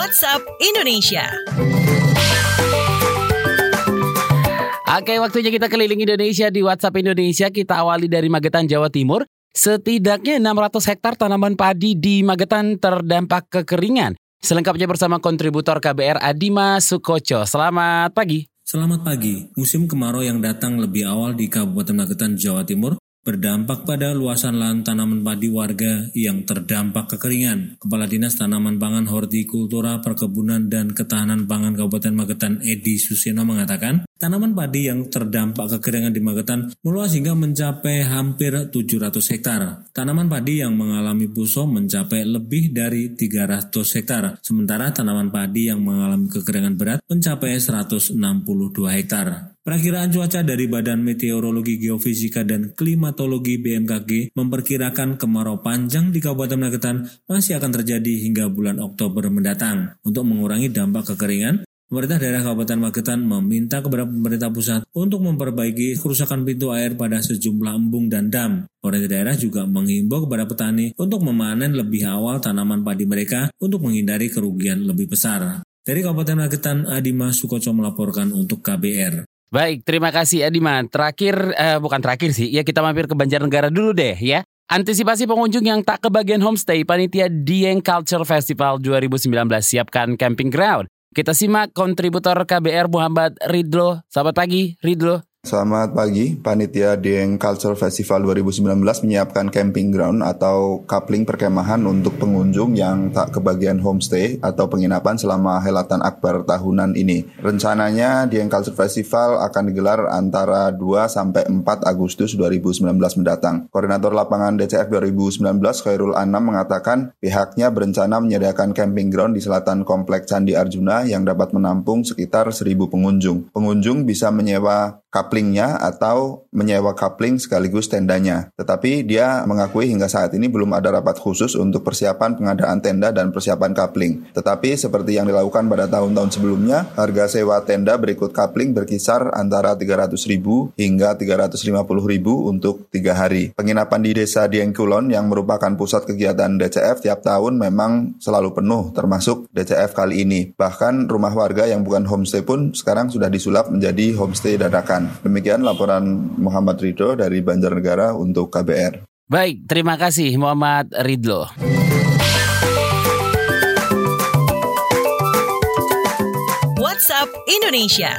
WhatsApp Indonesia. Oke, waktunya kita keliling Indonesia di WhatsApp Indonesia. Kita awali dari Magetan, Jawa Timur. Setidaknya 600 hektar tanaman padi di Magetan terdampak kekeringan. Selengkapnya bersama kontributor KBR Adima Sukoco. Selamat pagi. Selamat pagi. Musim kemarau yang datang lebih awal di Kabupaten Magetan, Jawa Timur berdampak pada luasan lahan tanaman padi warga yang terdampak kekeringan. Kepala Dinas Tanaman Pangan Hortikultura Perkebunan dan Ketahanan Pangan Kabupaten Magetan Edi Susino mengatakan, tanaman padi yang terdampak kekeringan di Magetan meluas hingga mencapai hampir 700 hektar. Tanaman padi yang mengalami puso mencapai lebih dari 300 hektar, sementara tanaman padi yang mengalami kekeringan berat mencapai 162 hektar. Perakiraan cuaca dari Badan Meteorologi Geofisika dan Klimatologi BMKG memperkirakan kemarau panjang di Kabupaten Magetan masih akan terjadi hingga bulan Oktober mendatang. Untuk mengurangi dampak kekeringan, Pemerintah daerah Kabupaten Magetan meminta kepada pemerintah pusat untuk memperbaiki kerusakan pintu air pada sejumlah embung dan dam. Pemerintah daerah juga menghimbau kepada petani untuk memanen lebih awal tanaman padi mereka untuk menghindari kerugian lebih besar. Dari Kabupaten Magetan, Adima Sukoco melaporkan untuk KBR. Baik, terima kasih Adiman. Terakhir, eh, bukan terakhir sih, ya kita mampir ke Banjarnegara dulu deh ya. Antisipasi pengunjung yang tak kebagian homestay, panitia Dieng Culture Festival 2019 siapkan camping ground. Kita simak kontributor KBR Muhammad Ridlo. Selamat pagi, Ridlo. Selamat pagi, Panitia Dieng Culture Festival 2019 menyiapkan camping ground atau coupling perkemahan untuk pengunjung yang tak kebagian homestay atau penginapan selama helatan akbar tahunan ini. Rencananya Dieng Culture Festival akan digelar antara 2 sampai 4 Agustus 2019 mendatang. Koordinator lapangan DCF 2019 Khairul Anam mengatakan pihaknya berencana menyediakan camping ground di selatan Kompleks Candi Arjuna yang dapat menampung sekitar 1000 pengunjung. Pengunjung bisa menyewa couplingnya atau menyewa coupling sekaligus tendanya. Tetapi dia mengakui hingga saat ini belum ada rapat khusus untuk persiapan pengadaan tenda dan persiapan coupling. Tetapi seperti yang dilakukan pada tahun-tahun sebelumnya, harga sewa tenda berikut coupling berkisar antara 300.000 hingga 350.000 untuk tiga hari. Penginapan di desa Diengkulon yang merupakan pusat kegiatan DCF tiap tahun memang selalu penuh termasuk DCF kali ini. Bahkan rumah warga yang bukan homestay pun sekarang sudah disulap menjadi homestay dadakan. Demikian laporan Muhammad Ridho dari Banjarnegara untuk KBR. Baik, terima kasih Muhammad Ridlo. WhatsApp Indonesia.